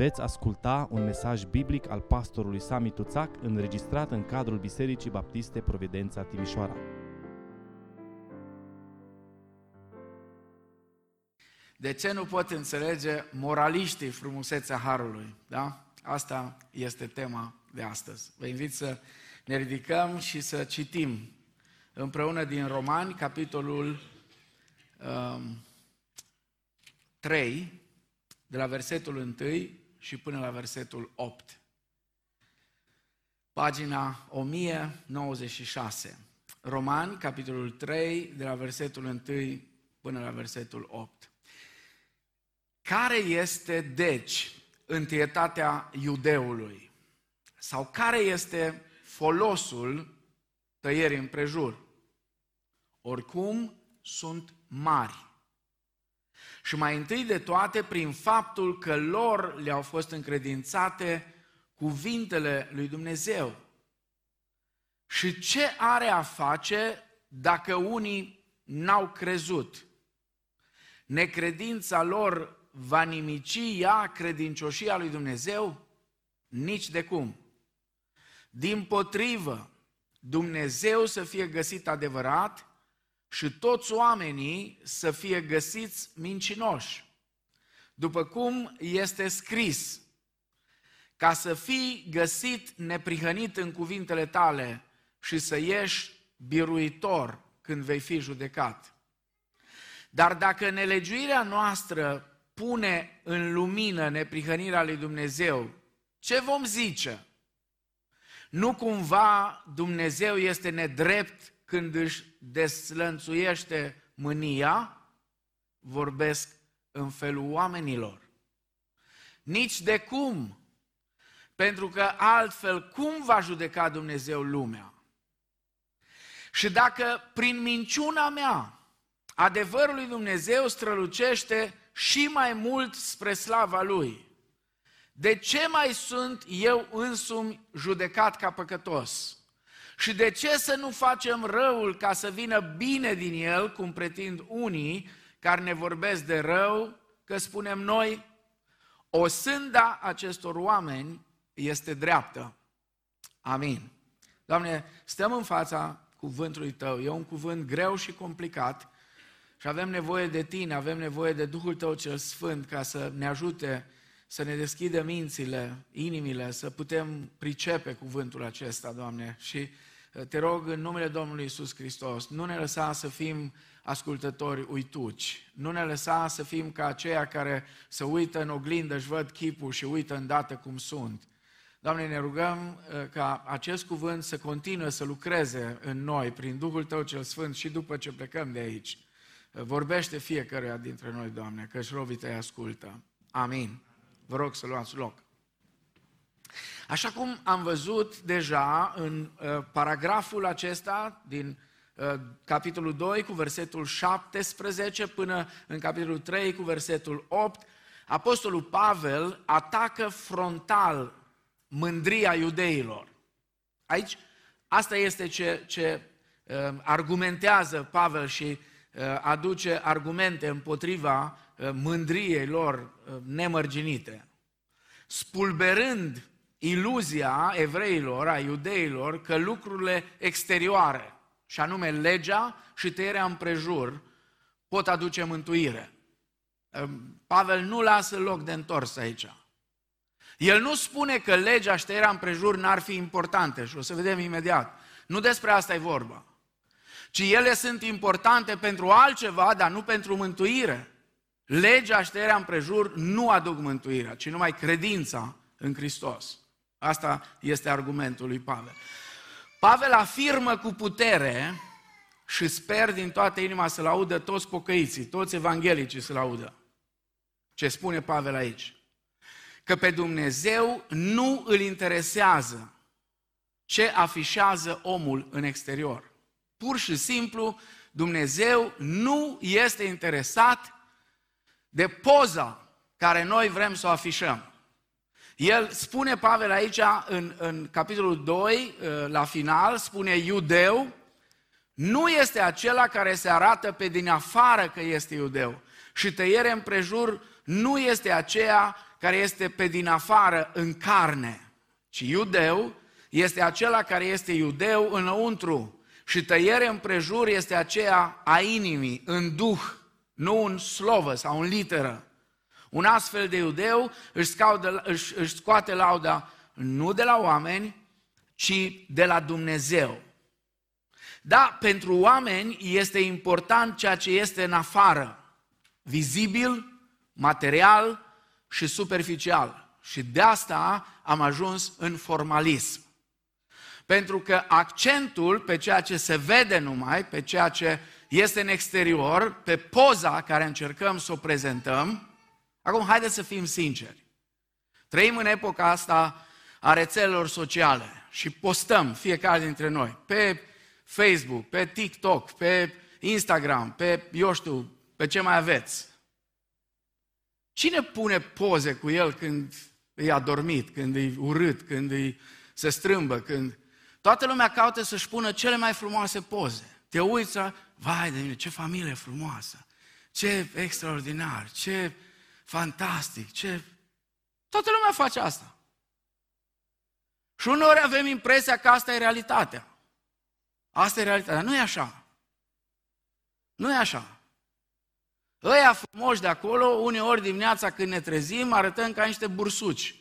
Veți asculta un mesaj biblic al pastorului Sami Tuțac înregistrat în cadrul Bisericii Baptiste Providența Timișoara. De ce nu pot înțelege moraliștii frumusețea Harului? Da? Asta este tema de astăzi. Vă invit să ne ridicăm și să citim împreună din Romani, capitolul um, 3, de la versetul 1 și până la versetul 8. Pagina 1096. Romani, capitolul 3, de la versetul 1 până la versetul 8. Care este, deci, întâietatea iudeului? Sau care este folosul tăierii împrejur? Oricum sunt mari. Și mai întâi de toate, prin faptul că lor le-au fost încredințate cuvintele lui Dumnezeu. Și ce are a face dacă unii n-au crezut? Necredința lor va nimici ea credincioșia lui Dumnezeu? Nici de cum. Din potrivă, Dumnezeu să fie găsit adevărat și toți oamenii să fie găsiți mincinoși. După cum este scris, ca să fii găsit neprihănit în cuvintele tale și să ieși biruitor când vei fi judecat. Dar dacă nelegiuirea noastră pune în lumină neprihănirea lui Dumnezeu, ce vom zice? Nu cumva Dumnezeu este nedrept când își deslănțuiește mânia, vorbesc în felul oamenilor. Nici de cum, pentru că altfel cum va judeca Dumnezeu lumea? Și dacă prin minciuna mea adevărul lui Dumnezeu strălucește și mai mult spre slava Lui, de ce mai sunt eu însumi judecat ca păcătos? Și de ce să nu facem răul ca să vină bine din el, cum pretind unii care ne vorbesc de rău, că spunem noi, o sânda acestor oameni este dreaptă. Amin. Doamne, stăm în fața cuvântului Tău. E un cuvânt greu și complicat și avem nevoie de Tine, avem nevoie de Duhul Tău cel Sfânt ca să ne ajute să ne deschidă mințile, inimile, să putem pricepe cuvântul acesta, Doamne. Și te rog în numele Domnului Isus Hristos, nu ne lăsa să fim ascultători uituci, nu ne lăsa să fim ca aceia care se uită în oglindă, își văd chipul și uită îndată cum sunt. Doamne, ne rugăm uh, ca acest cuvânt să continue să lucreze în noi prin Duhul Tău cel Sfânt și după ce plecăm de aici. Uh, vorbește fiecăruia dintre noi, Doamne, că și robii Tăi ascultă. Amin. Vă rog să luați loc. Așa cum am văzut deja în uh, paragraful acesta din uh, capitolul 2 cu versetul 17 până în capitolul 3 cu versetul 8, Apostolul Pavel atacă frontal mândria iudeilor. Aici, asta este ce, ce uh, argumentează Pavel și uh, aduce argumente împotriva uh, mândriei lor uh, nemărginite. Spulberând iluzia evreilor, a iudeilor, că lucrurile exterioare, și anume legea și tăierea împrejur, pot aduce mântuire. Pavel nu lasă loc de întors aici. El nu spune că legea și tăierea împrejur n-ar fi importante și o să vedem imediat. Nu despre asta e vorba. Ci ele sunt importante pentru altceva, dar nu pentru mântuire. Legea și tăierea împrejur nu aduc mântuirea, ci numai credința în Hristos. Asta este argumentul lui Pavel. Pavel afirmă cu putere și sper din toată inima să-l audă toți pocăiții, toți evanghelicii să-l audă. Ce spune Pavel aici? Că pe Dumnezeu nu îl interesează ce afișează omul în exterior. Pur și simplu, Dumnezeu nu este interesat de poza care noi vrem să o afișăm. El spune, Pavel, aici, în, în capitolul 2, uh, la final, spune iudeu, nu este acela care se arată pe din afară că este iudeu. Și tăiere împrejur nu este aceea care este pe din afară în carne, ci iudeu este acela care este iudeu înăuntru și tăiere împrejur este aceea a inimii, în duh, nu în slovă sau în literă. Un astfel de iudeu își, scaudă, își, își scoate lauda nu de la oameni, ci de la Dumnezeu. Da, pentru oameni este important ceea ce este în afară, vizibil, material și superficial. Și de asta am ajuns în formalism. Pentru că accentul pe ceea ce se vede numai, pe ceea ce este în exterior, pe poza care încercăm să o prezentăm, acum haideți să fim sinceri. Trăim în epoca asta a rețelelor sociale și postăm fiecare dintre noi pe Facebook, pe TikTok, pe Instagram, pe, eu știu, pe ce mai aveți. Cine pune poze cu el când e adormit, când e urât, când e, se strâmbă, când... Toată lumea caută să-și pună cele mai frumoase poze. Te uiți, vai de mine, ce familie frumoasă, ce extraordinar, ce fantastic, ce... Toată lumea face asta. Și uneori avem impresia că asta e realitatea. Asta e realitatea. Nu e așa. Nu e așa. Ăia frumoși de acolo, uneori dimineața când ne trezim, arătăm ca niște bursuci.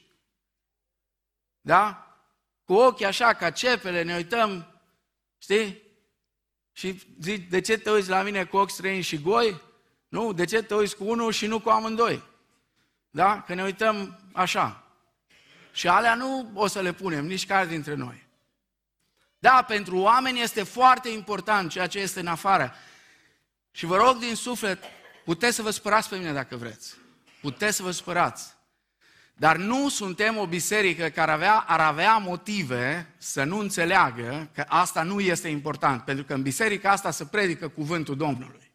Da? Cu ochii așa, ca cepele, ne uităm, știi? Și zici, de ce te uiți la mine cu ochi străini și goi? Nu, de ce te uiți cu unul și nu cu amândoi? Da? Că ne uităm așa. Și alea nu o să le punem, nici care dintre noi. Da, pentru oameni este foarte important ceea ce este în afară. Și vă rog din suflet, puteți să vă spărați pe mine dacă vreți. Puteți să vă spărați. Dar nu suntem o biserică care avea, ar avea motive să nu înțeleagă că asta nu este important, pentru că în biserica asta se predică cuvântul Domnului.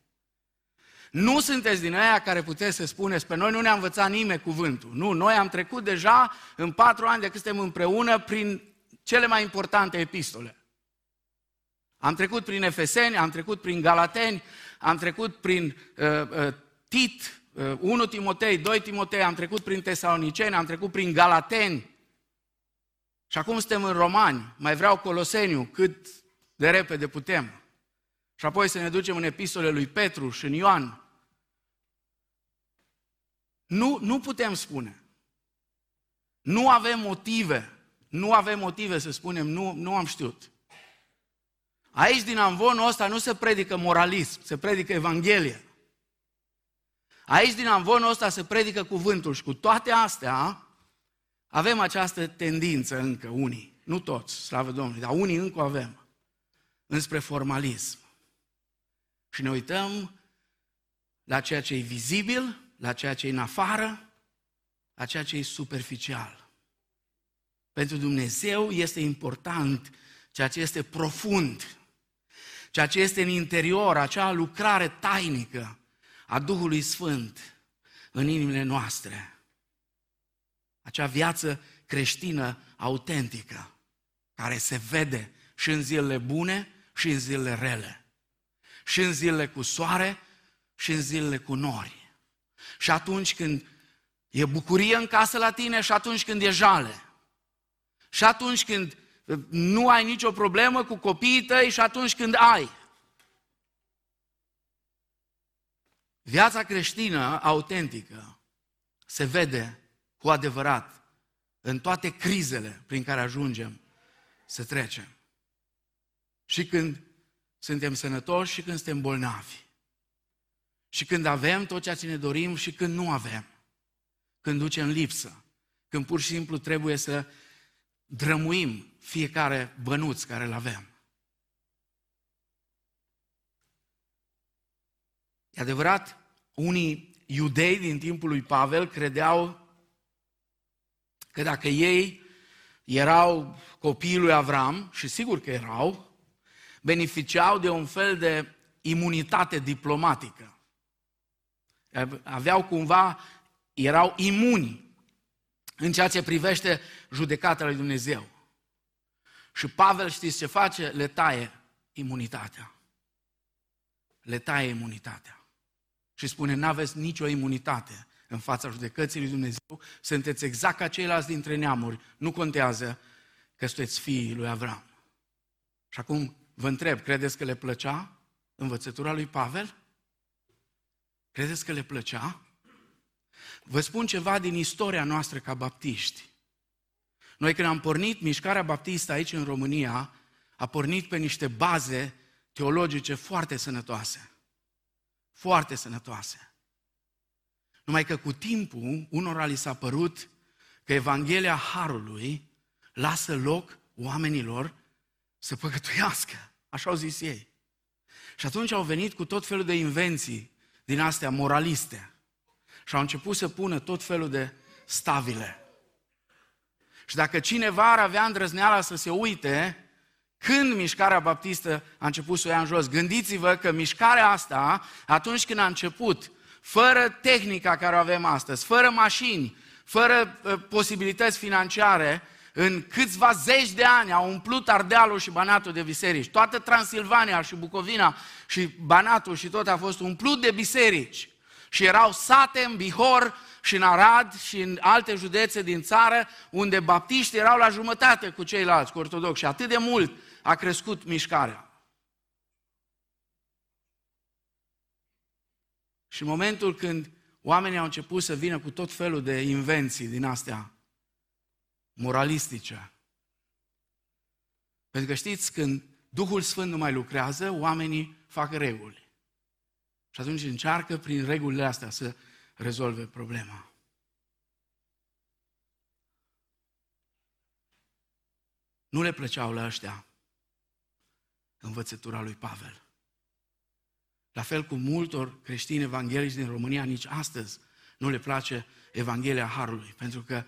Nu sunteți din aia care puteți să spuneți, pe noi nu ne-a învățat nimeni cuvântul. Nu, noi am trecut deja în patru ani de când suntem împreună prin cele mai importante epistole. Am trecut prin Efeseni, am trecut prin Galateni, am trecut prin uh, uh, Tit, uh, 1 Timotei, 2 Timotei, am trecut prin Tesaloniceni, am trecut prin Galateni. Și acum suntem în Romani, mai vreau Coloseniu, cât de repede putem. Și apoi să ne ducem în epistole lui Petru și în Ioan. Nu, nu putem spune. Nu avem motive nu avem motive să spunem, nu, nu am știut. Aici, din amvonul ăsta, nu se predică moralism, se predică Evanghelie. Aici, din amvonul ăsta, se predică cuvântul și cu toate astea avem această tendință încă, unii, nu toți, slavă Domnului, dar unii încă o avem, înspre formalism. Și ne uităm la ceea ce e vizibil, la ceea ce e în afară, la ceea ce e superficial. Pentru Dumnezeu este important ceea ce este profund, ceea ce este în interior, acea lucrare tainică a Duhului Sfânt în inimile noastre. Acea viață creștină autentică, care se vede și în zilele bune și în zilele rele, și în zilele cu soare și în zilele cu nori. Și atunci când e bucurie în casă la tine și atunci când e jale. Și atunci când nu ai nicio problemă cu copiii tăi și atunci când ai. Viața creștină autentică se vede cu adevărat în toate crizele prin care ajungem să trecem. Și când suntem sănătoși și când suntem bolnavi. Și când avem tot ceea ce ne dorim și când nu avem. Când ducem lipsă. Când pur și simplu trebuie să drămuim fiecare bănuț care îl avem. E adevărat, unii iudei din timpul lui Pavel credeau că dacă ei erau copiii lui Avram, și sigur că erau, beneficiau de un fel de imunitate diplomatică. Aveau cumva, erau imuni în ceea ce privește judecata lui Dumnezeu. Și Pavel, știți ce face? Le taie imunitatea. Le taie imunitatea. Și spune, nu aveți nicio imunitate în fața judecății lui Dumnezeu, sunteți exact ca ceilalți dintre neamuri. Nu contează că sunteți fiii lui Avram. Și acum vă întreb, credeți că le plăcea învățătura lui Pavel? Credeți că le plăcea? Vă spun ceva din istoria noastră ca baptiști. Noi când am pornit mișcarea baptistă aici în România, a pornit pe niște baze teologice foarte sănătoase. Foarte sănătoase. Numai că cu timpul, unora li s-a părut că Evanghelia Harului lasă loc oamenilor să păcătuiască. Așa au zis ei. Și atunci au venit cu tot felul de invenții din astea moraliste. Și au început să pună tot felul de stavile. Și dacă cineva ar avea îndrăzneala să se uite, când mișcarea baptistă a început să o ia în jos, gândiți-vă că mișcarea asta, atunci când a început, fără tehnica care o avem astăzi, fără mașini, fără uh, posibilități financiare, în câțiva zeci de ani au umplut Ardealul și Banatul de biserici. Toată Transilvania și Bucovina și Banatul și tot a fost umplut de biserici. Și erau sate în Bihor și în Arad și în alte județe din țară unde baptiștii erau la jumătate cu ceilalți, cu ortodoxi. Și atât de mult a crescut mișcarea. Și în momentul când oamenii au început să vină cu tot felul de invenții din astea moralistice. Pentru că știți, când Duhul Sfânt nu mai lucrează, oamenii fac reguli. Și atunci încearcă prin regulile astea să rezolve problema. Nu le plăceau la ăștia învățătura lui Pavel. La fel cum multor creștini evanghelici din România, nici astăzi nu le place Evanghelia Harului, pentru că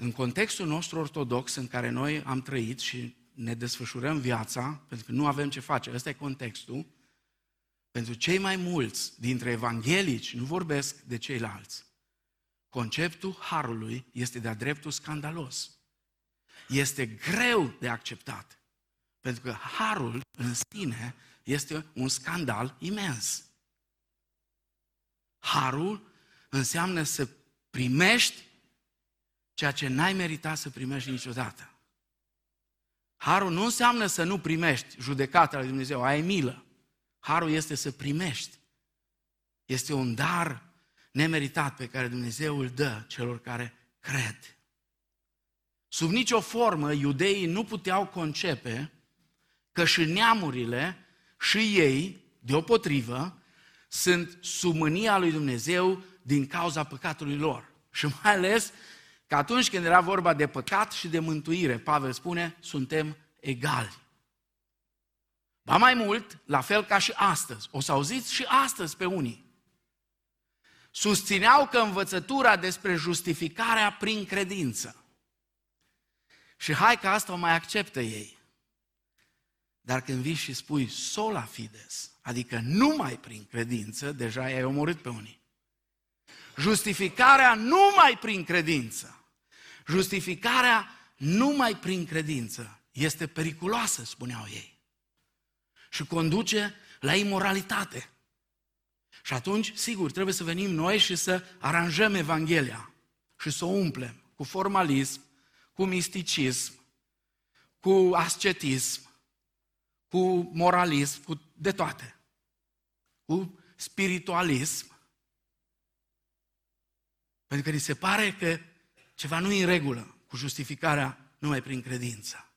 în contextul nostru ortodox în care noi am trăit și ne desfășurăm viața, pentru că nu avem ce face, ăsta e contextul, pentru cei mai mulți dintre evanghelici, nu vorbesc de ceilalți, conceptul harului este de-a dreptul scandalos. Este greu de acceptat, pentru că harul în sine este un scandal imens. Harul înseamnă să primești ceea ce n-ai meritat să primești niciodată. Harul nu înseamnă să nu primești judecata lui Dumnezeu, ai milă. Harul este să primești. Este un dar nemeritat pe care Dumnezeu îl dă celor care cred. Sub nicio formă, iudeii nu puteau concepe că și neamurile și ei, deopotrivă, sunt sub mânia lui Dumnezeu din cauza păcatului lor. Și mai ales că atunci când era vorba de păcat și de mântuire, Pavel spune, suntem egali. Ba mai mult, la fel ca și astăzi, o să auziți și astăzi pe unii, susțineau că învățătura despre justificarea prin credință. Și hai că asta o mai acceptă ei. Dar când vii și spui sola fides, adică numai prin credință, deja ai omorât pe unii. Justificarea numai prin credință. Justificarea numai prin credință este periculoasă, spuneau ei. Și conduce la imoralitate. Și atunci, sigur, trebuie să venim noi și să aranjăm Evanghelia și să o umplem cu formalism, cu misticism, cu ascetism, cu moralism, cu de toate. Cu spiritualism. Pentru că ni se pare că ceva nu e în regulă cu justificarea numai prin credință.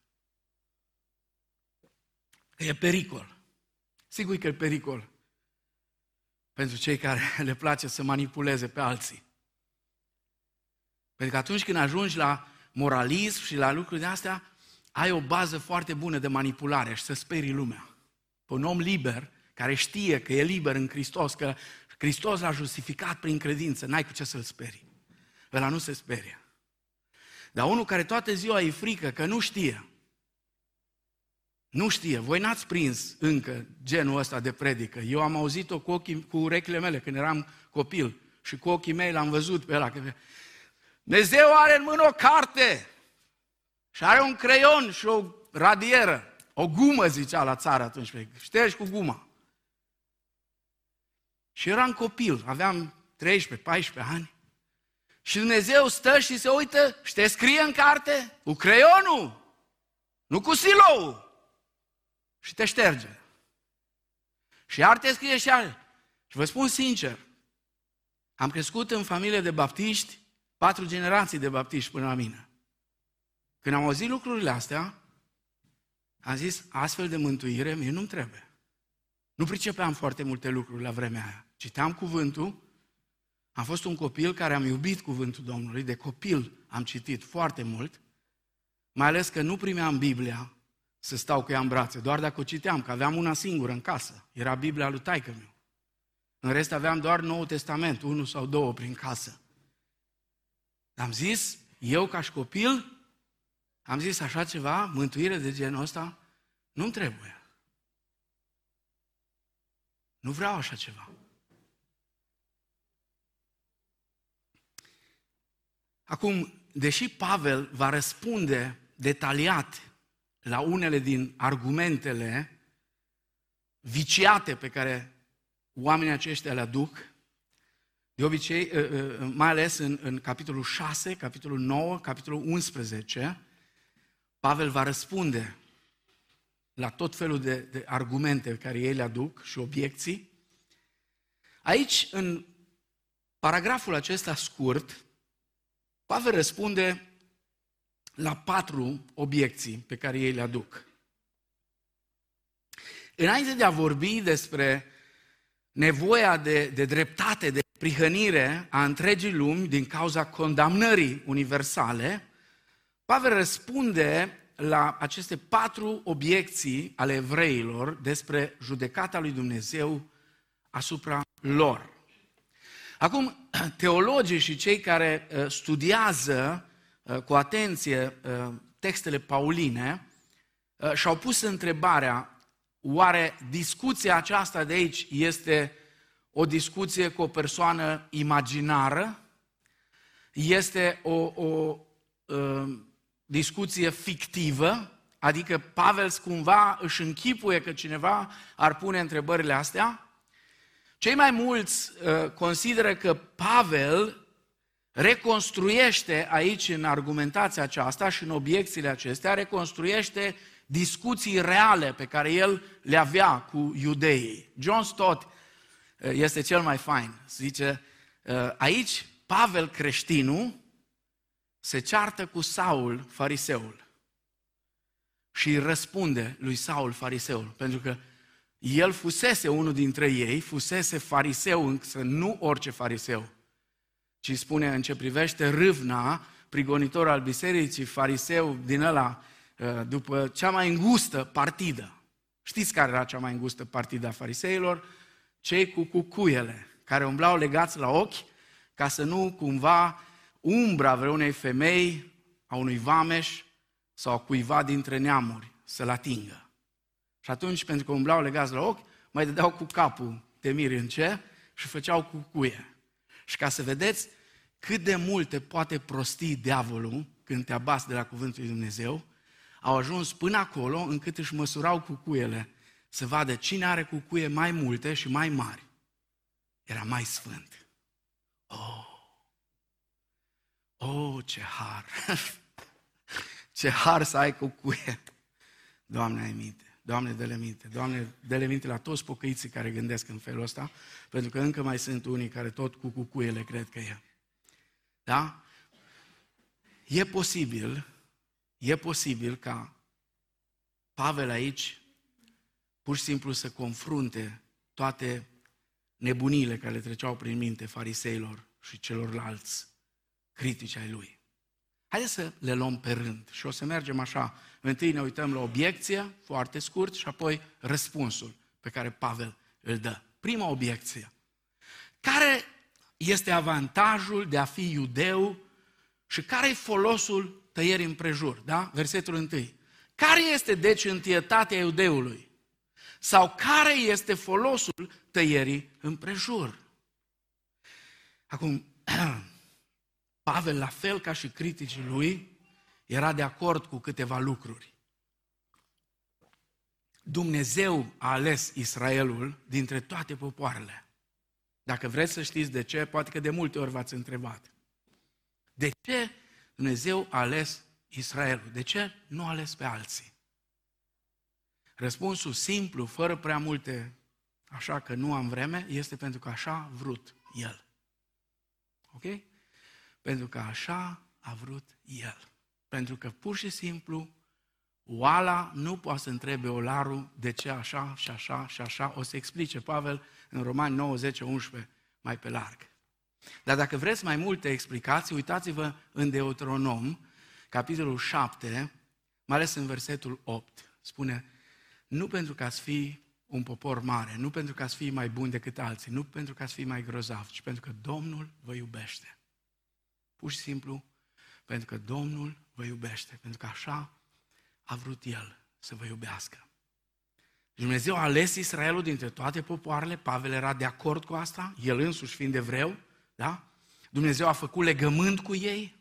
Că e pericol. Sigur că e pericol pentru cei care le place să manipuleze pe alții. Pentru că atunci când ajungi la moralism și la lucruri de astea, ai o bază foarte bună de manipulare și să sperii lumea. Pe un om liber, care știe că e liber în Hristos, că Hristos l-a justificat prin credință, n-ai cu ce să-l sperii. Ăla nu se sperie. Dar unul care toată ziua e frică, că nu știe, nu știe, voi n-ați prins încă genul ăsta de predică. Eu am auzit-o cu, ochii, cu urechile mele când eram copil și cu ochii mei l-am văzut pe ăla. Că... Dumnezeu are în mână o carte și are un creion și o radieră. O gumă, zicea la țară atunci, ștergi cu guma. Și eram copil, aveam 13, 14 ani. Și Dumnezeu stă și se uită și te scrie în carte cu creionul, nu cu silou. Și te șterge. Și iar te scrie și iar. Și vă spun sincer, am crescut în familie de baptiști, patru generații de baptiști până la mine. Când am auzit lucrurile astea, am zis, astfel de mântuire mie nu-mi trebuie. Nu pricepeam foarte multe lucruri la vremea aia. Citeam cuvântul, am fost un copil care am iubit cuvântul Domnului, de copil am citit foarte mult, mai ales că nu primeam Biblia să stau cu ea în brațe, doar dacă o citeam, că aveam una singură în casă. Era Biblia lui taică meu. În rest aveam doar Noul Testament, unul sau două prin casă. Am zis, eu ca și copil, am zis așa ceva, mântuire de genul ăsta, nu-mi trebuie. Nu vreau așa ceva. Acum, deși Pavel va răspunde detaliat la unele din argumentele viciate pe care oamenii aceștia le aduc, de obicei, ă, ă, mai ales în, în capitolul 6, capitolul 9, capitolul 11, Pavel va răspunde la tot felul de, de argumente care ei le aduc și obiecții. Aici, în paragraful acesta scurt, Pavel răspunde la patru obiecții pe care ei le aduc. Înainte de a vorbi despre nevoia de, de dreptate, de prihănire a întregii lumi din cauza condamnării universale, Pavel răspunde la aceste patru obiecții ale evreilor despre judecata lui Dumnezeu asupra lor. Acum, teologii și cei care uh, studiază uh, cu atenție uh, textele pauline și-au pus întrebarea, oare discuția aceasta de aici este o discuție cu o persoană imaginară? Este o, o discuție fictivă, adică Pavel cumva își închipuie că cineva ar pune întrebările astea. Cei mai mulți uh, consideră că Pavel reconstruiește aici în argumentația aceasta și în obiecțiile acestea, reconstruiește discuții reale pe care el le avea cu iudeii. John Stott uh, este cel mai fain. Zice, uh, aici Pavel creștinul se ceartă cu Saul, fariseul. Și îi răspunde lui Saul, fariseul, pentru că el fusese unul dintre ei, fusese fariseu, însă nu orice fariseu, ci spune în ce privește râvna, prigonitor al bisericii, fariseu din ăla, ă, după cea mai îngustă partidă. Știți care era cea mai îngustă partidă a fariseilor? Cei cu cucuiele, care umblau legați la ochi, ca să nu cumva umbra vreunei femei, a unui vameș sau a cuiva dintre neamuri să-l atingă. Și atunci, pentru că umblau legați la ochi, mai dădeau cu capul de miri în ce și făceau cu cuie. Și ca să vedeți cât de multe poate prosti diavolul când te abas de la cuvântul lui Dumnezeu, au ajuns până acolo încât își măsurau cu cuiele să vadă cine are cu cuie mai multe și mai mari. Era mai sfânt. Oh! Oh, ce har! ce har să ai cu cuie! Doamne, ai minte. Doamne, dă-le minte. Doamne, dă-le minte la toți pocăiții care gândesc în felul ăsta, pentru că încă mai sunt unii care tot cu cucuiele cred că e. Da? E posibil, e posibil ca Pavel aici pur și simplu să confrunte toate nebunile care le treceau prin minte fariseilor și celorlalți critici ai lui. Haideți să le luăm pe rând și o să mergem așa. Întâi ne uităm la obiecție, foarte scurt, și apoi răspunsul pe care Pavel îl dă. Prima obiecție. Care este avantajul de a fi iudeu și care e folosul tăierii împrejur? Da? Versetul întâi. Care este deci întietatea iudeului? Sau care este folosul tăierii împrejur? Acum, Pavel, la fel ca și criticii lui, era de acord cu câteva lucruri. Dumnezeu a ales Israelul dintre toate popoarele. Dacă vreți să știți de ce, poate că de multe ori v-ați întrebat. De ce Dumnezeu a ales Israelul? De ce nu a ales pe alții? Răspunsul simplu, fără prea multe, așa că nu am vreme, este pentru că așa a vrut El. Ok? Pentru că așa a vrut El. Pentru că pur și simplu oala nu poate să întrebe olarul de ce așa și așa și așa. O să explice Pavel în Romani 9, 10, 11 mai pe larg. Dar dacă vreți mai multe explicații, uitați-vă în Deuteronom, capitolul 7, mai ales în versetul 8. Spune, nu pentru ca să fii un popor mare, nu pentru ca să fii mai bun decât alții, nu pentru ca să fii mai grozav, ci pentru că Domnul vă iubește. Pur și simplu, pentru că Domnul vă iubește, pentru că așa a vrut El să vă iubească. Dumnezeu a ales Israelul dintre toate popoarele, Pavel era de acord cu asta, el însuși fiind evreu, da? Dumnezeu a făcut legământ cu ei,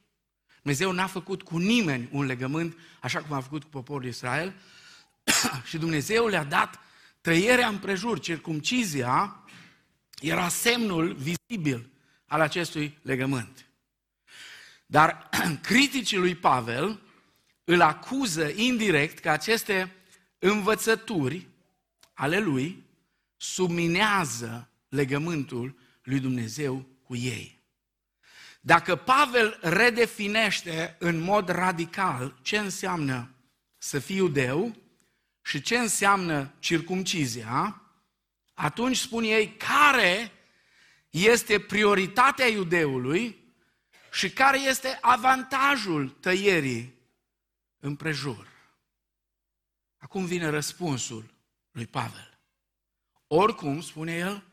Dumnezeu n-a făcut cu nimeni un legământ așa cum a făcut cu poporul Israel și Dumnezeu le-a dat trăierea împrejur, circumcizia era semnul vizibil al acestui legământ. Dar criticii lui Pavel îl acuză indirect că aceste învățături ale lui subminează legământul lui Dumnezeu cu ei. Dacă Pavel redefinește în mod radical ce înseamnă să fii iudeu și ce înseamnă circumcizia, atunci spun ei care este prioritatea iudeului și care este avantajul tăierii împrejur. Acum vine răspunsul lui Pavel. Oricum, spune el,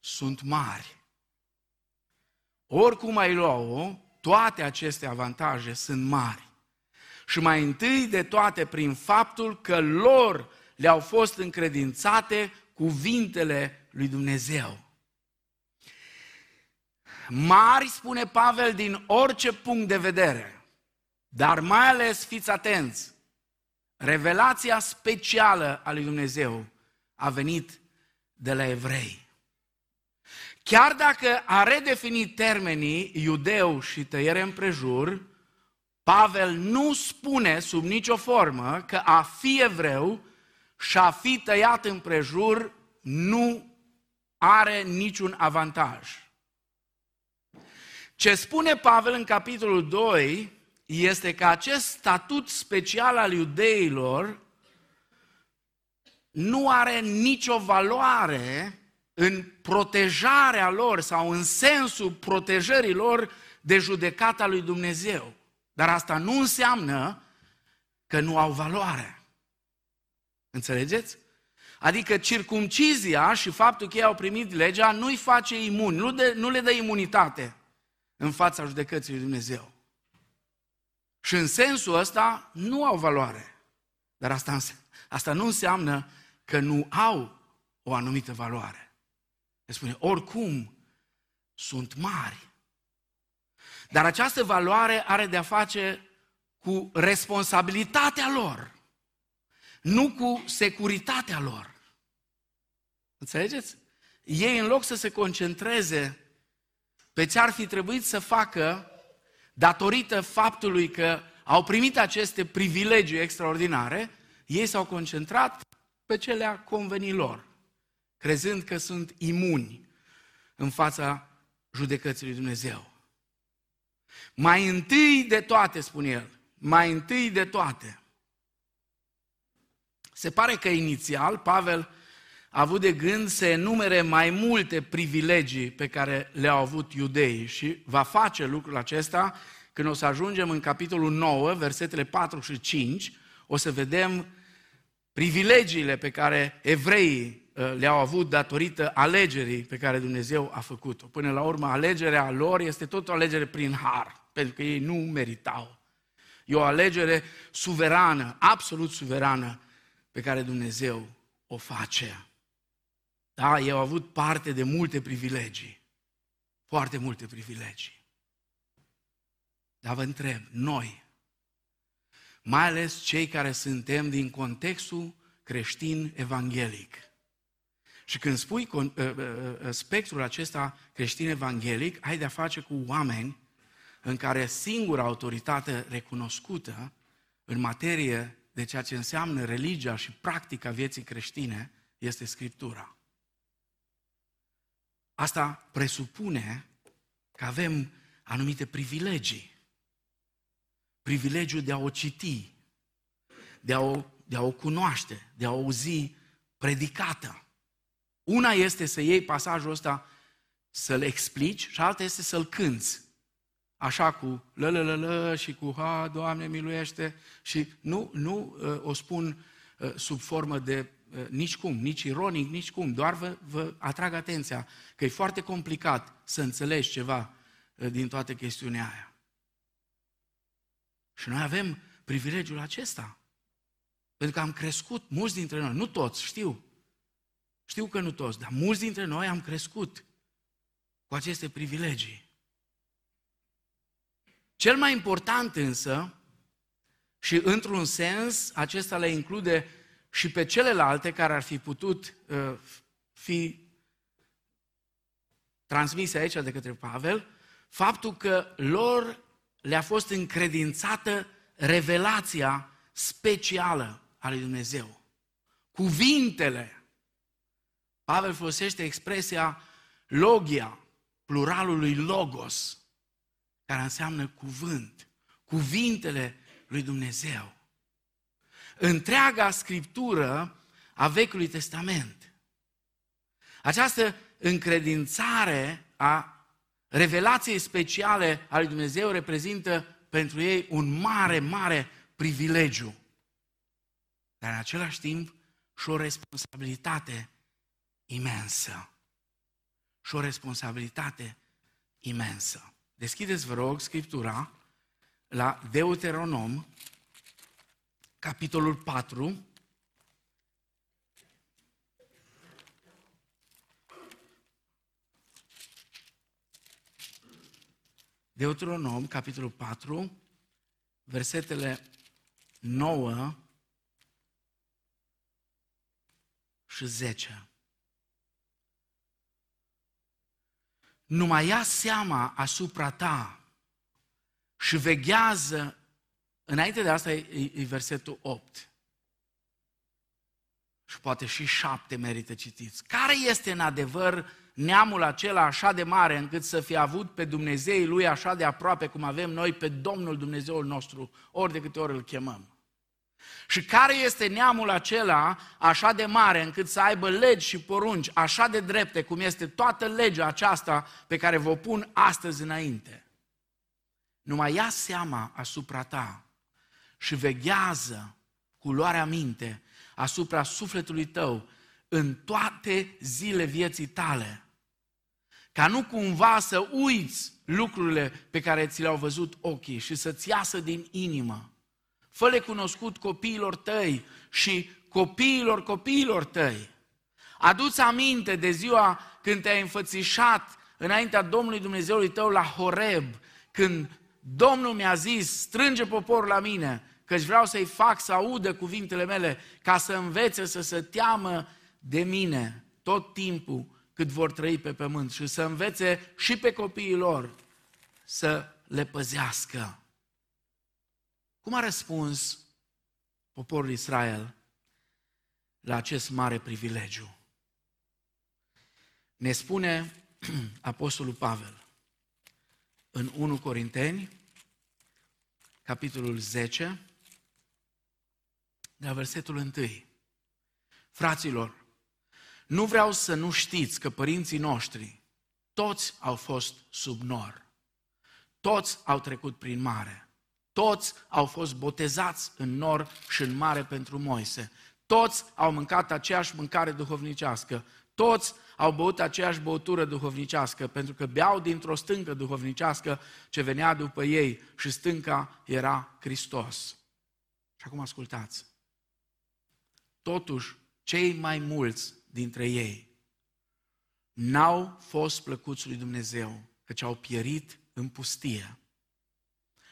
sunt mari. Oricum ai lua-o, toate aceste avantaje sunt mari. Și mai întâi de toate prin faptul că lor le-au fost încredințate cuvintele lui Dumnezeu. Mari, spune Pavel, din orice punct de vedere, dar mai ales fiți atenți, revelația specială a lui Dumnezeu a venit de la evrei. Chiar dacă a redefinit termenii iudeu și tăiere împrejur, Pavel nu spune sub nicio formă că a fi evreu și a fi tăiat împrejur nu are niciun avantaj. Ce spune Pavel în capitolul 2 este că acest statut special al iudeilor nu are nicio valoare în protejarea lor sau în sensul protejării lor de judecata lui Dumnezeu. Dar asta nu înseamnă că nu au valoare. Înțelegeți? Adică circumcizia și faptul că ei au primit legea nu-i face imuni, nu, de, nu le dă imunitate în fața judecății lui Dumnezeu. Și în sensul ăsta nu au valoare. Dar asta, asta nu înseamnă că nu au o anumită valoare. Se spune, oricum sunt mari. Dar această valoare are de-a face cu responsabilitatea lor, nu cu securitatea lor. Înțelegeți? Ei, în loc să se concentreze pe ce ar fi trebuit să facă datorită faptului că au primit aceste privilegii extraordinare, ei s-au concentrat pe ce le-a convenit lor, crezând că sunt imuni în fața judecății lui Dumnezeu. Mai întâi de toate, spune el, mai întâi de toate. Se pare că inițial Pavel a avut de gând să enumere mai multe privilegii pe care le-au avut iudeii și va face lucrul acesta când o să ajungem în capitolul 9, versetele 4 și 5, o să vedem privilegiile pe care evreii uh, le-au avut datorită alegerii pe care Dumnezeu a făcut-o. Până la urmă, alegerea lor este tot o alegere prin har, pentru că ei nu meritau. E o alegere suverană, absolut suverană, pe care Dumnezeu o face. Da, ei au avut parte de multe privilegii, foarte multe privilegii. Dar vă întreb, noi, mai ales cei care suntem din contextul creștin evanghelic Și când spui con, uh, uh, uh, spectrul acesta creștin-evanghelic, ai de-a face cu oameni în care singura autoritate recunoscută în materie de ceea ce înseamnă religia și practica vieții creștine este Scriptura. Asta presupune că avem anumite privilegii. Privilegiul de a o citi, de a o, de a o cunoaște, de a o auzi predicată. Una este să iei pasajul ăsta, să-l explici și alta este să-l cânți. Așa cu lă, lă, lă, lă și cu ha, Doamne miluiește și nu, nu uh, o spun uh, sub formă de uh, nici cum, nici ironic, nici cum, doar vă, vă atrag atenția că e foarte complicat să înțelegi ceva din toată chestiunea aia. Și noi avem privilegiul acesta. Pentru că am crescut, mulți dintre noi, nu toți, știu, știu că nu toți, dar mulți dintre noi am crescut cu aceste privilegii. Cel mai important însă, și într-un sens, acesta le include și pe celelalte care ar fi putut uh, fi transmise aici de către Pavel, faptul că lor le-a fost încredințată revelația specială a lui Dumnezeu. Cuvintele. Pavel folosește expresia logia, pluralului logos, care înseamnă cuvânt. Cuvintele lui Dumnezeu. Întreaga scriptură a Vechiului Testament. Această încredințare a revelației speciale a lui Dumnezeu reprezintă pentru ei un mare, mare privilegiu. Dar în același timp și o responsabilitate imensă. Și o responsabilitate imensă. Deschideți, vă rog, Scriptura la Deuteronom, capitolul 4, Deuteronom, capitolul 4, versetele 9 și 10. Numai ia seama asupra ta și veghează, înainte de asta e, e versetul 8. Și poate și 7 merită citiți. Care este în adevăr neamul acela așa de mare încât să fie avut pe Dumnezeii lui așa de aproape cum avem noi pe Domnul Dumnezeul nostru, ori de câte ori îl chemăm. Și care este neamul acela așa de mare încât să aibă legi și porunci așa de drepte cum este toată legea aceasta pe care vă pun astăzi înainte. Numai ia seama asupra ta și veghează cu luarea minte asupra sufletului tău în toate zile vieții tale, ca nu cumva să uiți lucrurile pe care ți le-au văzut ochii și să-ți iasă din inimă. Fă-le cunoscut copiilor tăi și copiilor copiilor tăi. Adu-ți aminte de ziua când te-ai înfățișat înaintea Domnului Dumnezeului tău la Horeb, când Domnul mi-a zis, strânge poporul la mine, căci vreau să-i fac să audă cuvintele mele, ca să învețe să se teamă de mine tot timpul cât vor trăi pe pământ și să învețe și pe copiii lor să le păzească. Cum a răspuns poporul Israel la acest mare privilegiu? Ne spune Apostolul Pavel în 1 Corinteni, capitolul 10, de la versetul 1. Fraților, nu vreau să nu știți că părinții noștri toți au fost sub nor. Toți au trecut prin mare. Toți au fost botezați în nor și în mare pentru Moise. Toți au mâncat aceeași mâncare duhovnicească. Toți au băut aceeași băutură duhovnicească, pentru că beau dintr-o stâncă duhovnicească ce venea după ei și stânca era Hristos. Și acum ascultați. Totuși, cei mai mulți dintre ei n-au fost plăcuți lui Dumnezeu, căci au pierit în pustie.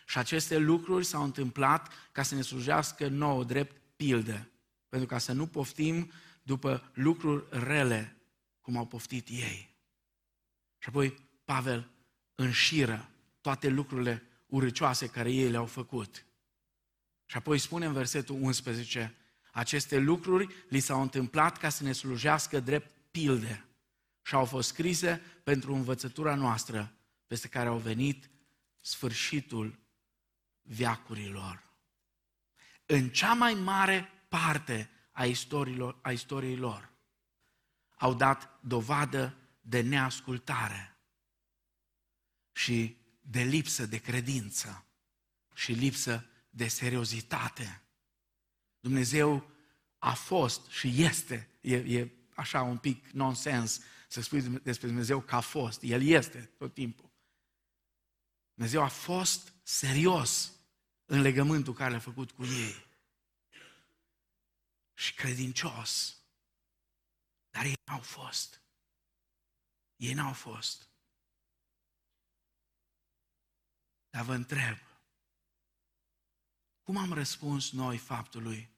Și aceste lucruri s-au întâmplat ca să ne slujească nouă drept pildă, pentru ca să nu poftim după lucruri rele cum au poftit ei. Și apoi Pavel înșiră toate lucrurile urăcioase care ei le-au făcut. Și apoi spune în versetul 11, aceste lucruri li s-au întâmplat ca să ne slujească drept pilde și au fost scrise pentru învățătura noastră peste care au venit sfârșitul viacurilor. În cea mai mare parte a, istoriilor, a istoriei lor au dat dovadă de neascultare și de lipsă de credință și lipsă de seriozitate. Dumnezeu a fost și este, e, e așa un pic nonsens să spui despre Dumnezeu că a fost. El este tot timpul. Dumnezeu a fost serios în legământul care l-a făcut cu ei. Și credincios. Dar ei n-au fost. Ei n-au fost. Dar vă întreb, cum am răspuns noi faptului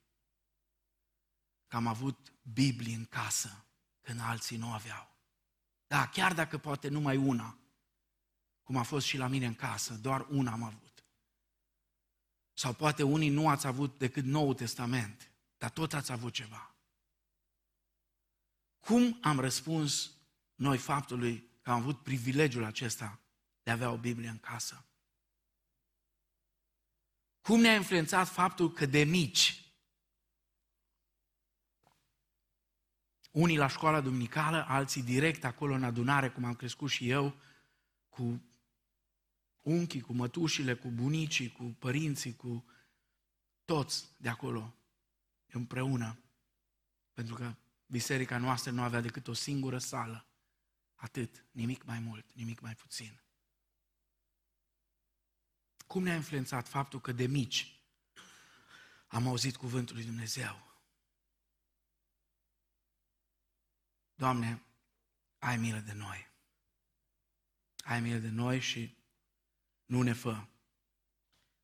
că am avut Biblie în casă când alții nu aveau? Da, chiar dacă poate numai una, cum a fost și la mine în casă, doar una am avut. Sau poate unii nu ați avut decât Noul Testament, dar tot ați avut ceva. Cum am răspuns noi faptului că am avut privilegiul acesta de a avea o Biblie în casă? Cum ne-a influențat faptul că de mici, unii la școala duminicală, alții direct acolo în adunare, cum am crescut și eu, cu unchii, cu mătușile, cu bunicii, cu părinții, cu toți de acolo, împreună. Pentru că biserica noastră nu avea decât o singură sală. Atât, nimic mai mult, nimic mai puțin. Cum ne-a influențat faptul că de mici am auzit cuvântul lui Dumnezeu? Doamne, ai milă de noi. Ai milă de noi și nu ne fă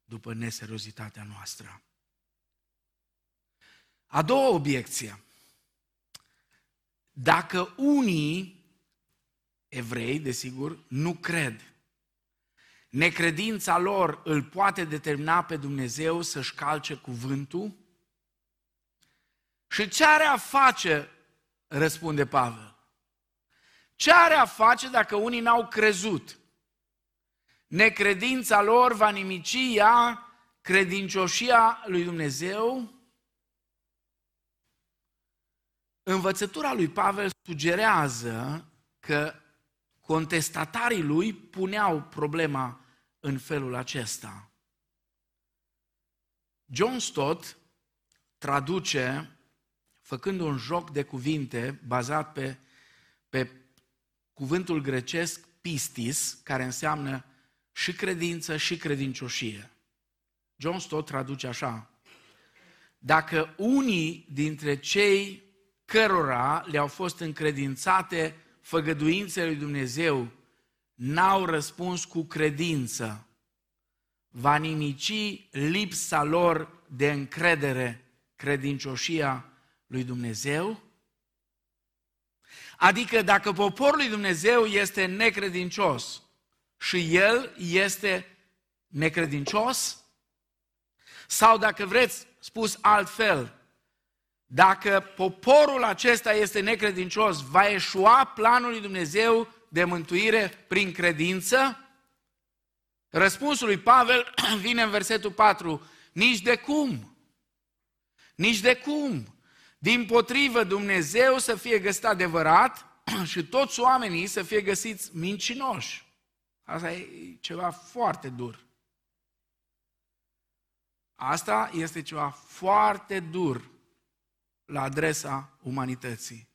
după neserozitatea noastră. A doua obiecție. Dacă unii evrei, desigur, nu cred necredința lor îl poate determina pe Dumnezeu să-și calce cuvântul? Și ce are a face, răspunde Pavel. Ce are a face dacă unii n-au crezut? Necredința lor va nimici ea credincioșia lui Dumnezeu? Învățătura lui Pavel sugerează că contestatarii lui puneau problema în felul acesta. John Stott traduce, făcând un joc de cuvinte bazat pe, pe cuvântul grecesc pistis, care înseamnă și credință și credincioșie. John Stott traduce așa. Dacă unii dintre cei cărora le-au fost încredințate făgăduințele lui Dumnezeu n-au răspuns cu credință, va nimici lipsa lor de încredere, credincioșia lui Dumnezeu? Adică dacă poporul lui Dumnezeu este necredincios și el este necredincios, sau dacă vreți spus altfel, dacă poporul acesta este necredincios, va eșua planul lui Dumnezeu de mântuire prin credință? Răspunsul lui Pavel vine în versetul 4. Nici de cum. Nici de cum. Din potrivă, Dumnezeu să fie găsit adevărat și toți oamenii să fie găsiți mincinoși. Asta e ceva foarte dur. Asta este ceva foarte dur la adresa umanității.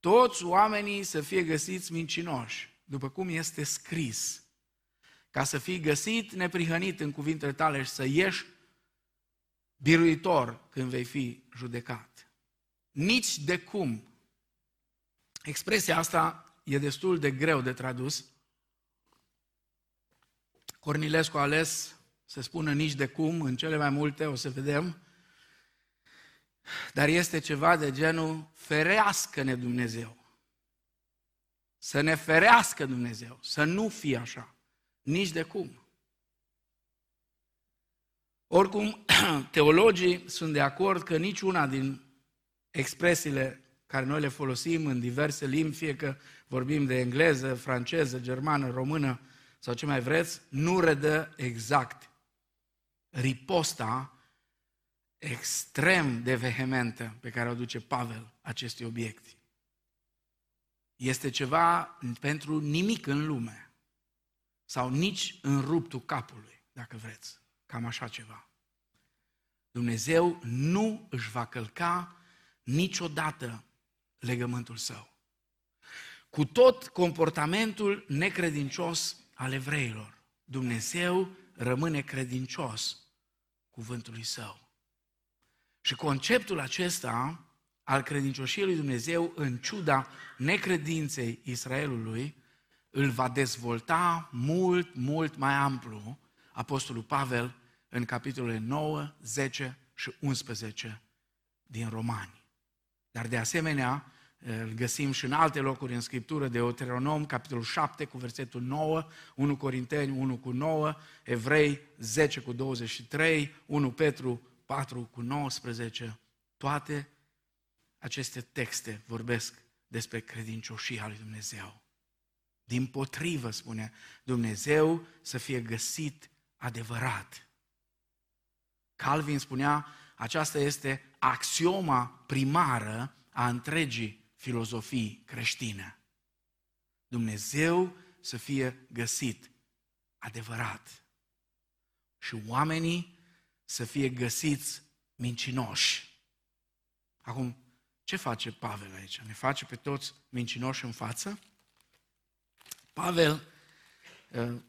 Toți oamenii să fie găsiți mincinoși, după cum este scris, ca să fii găsit neprihănit în cuvintele tale și să ieși biruitor când vei fi judecat. Nici de cum. Expresia asta e destul de greu de tradus. Cornilescu a ales să spună nici de cum, în cele mai multe o să vedem, dar este ceva de genul ferească-ne Dumnezeu. Să ne ferească Dumnezeu, să nu fie așa, nici de cum. Oricum, teologii sunt de acord că niciuna din expresiile care noi le folosim în diverse limbi, fie că vorbim de engleză, franceză, germană, română sau ce mai vreți, nu redă exact riposta extrem de vehementă pe care o duce Pavel acestui obiecti. Este ceva pentru nimic în lume sau nici în ruptul capului, dacă vreți. Cam așa ceva. Dumnezeu nu își va călca niciodată legământul său. Cu tot comportamentul necredincios al evreilor, Dumnezeu rămâne credincios cuvântului său. Și conceptul acesta al credincioșiei lui Dumnezeu, în ciuda necredinței Israelului, îl va dezvolta mult, mult mai amplu Apostolul Pavel în capitolele 9, 10 și 11 din Romani. Dar de asemenea, îl găsim și în alte locuri în Scriptură, Deuteronom, capitolul 7 cu versetul 9, 1 Corinteni 1 cu 9, Evrei 10 cu 23, 1 Petru 4 cu 19. Toate aceste texte vorbesc despre credincioșia lui Dumnezeu. Din potrivă, spune, Dumnezeu să fie găsit adevărat. Calvin spunea, aceasta este axioma primară a întregii filozofii creștine. Dumnezeu să fie găsit adevărat. Și oamenii să fie găsiți mincinoși. Acum, ce face Pavel aici? Ne face pe toți mincinoși în față? Pavel, uh,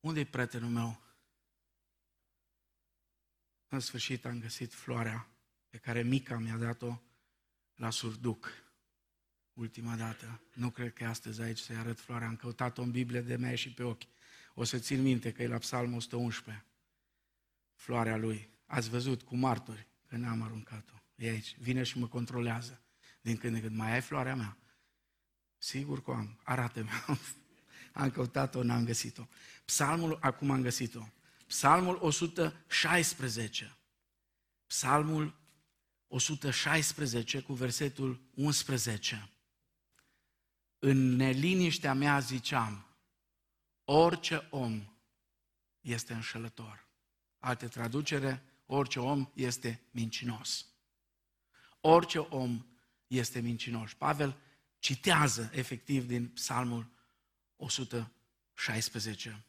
unde e prietenul meu? În sfârșit am găsit floarea pe care Mica mi-a dat-o la surduc ultima dată. Nu cred că astăzi aici să-i arăt floarea. Am căutat-o în Biblie de mea și pe ochi. O să țin minte că e la Psalmul 111. Floarea lui. Ați văzut cu martori că n-am aruncat-o. E aici. Vine și mă controlează. Din când în când. Mai ai floarea mea? Sigur că am. Arată-mi. am căutat-o, n-am găsit-o. Psalmul, acum am găsit-o. Psalmul 116. Psalmul 116 cu versetul 11. În neliniștea mea ziceam, orice om este înșelător. Alte traducere, orice om este mincinos. Orice om este mincinos. Pavel citează efectiv din Psalmul 116.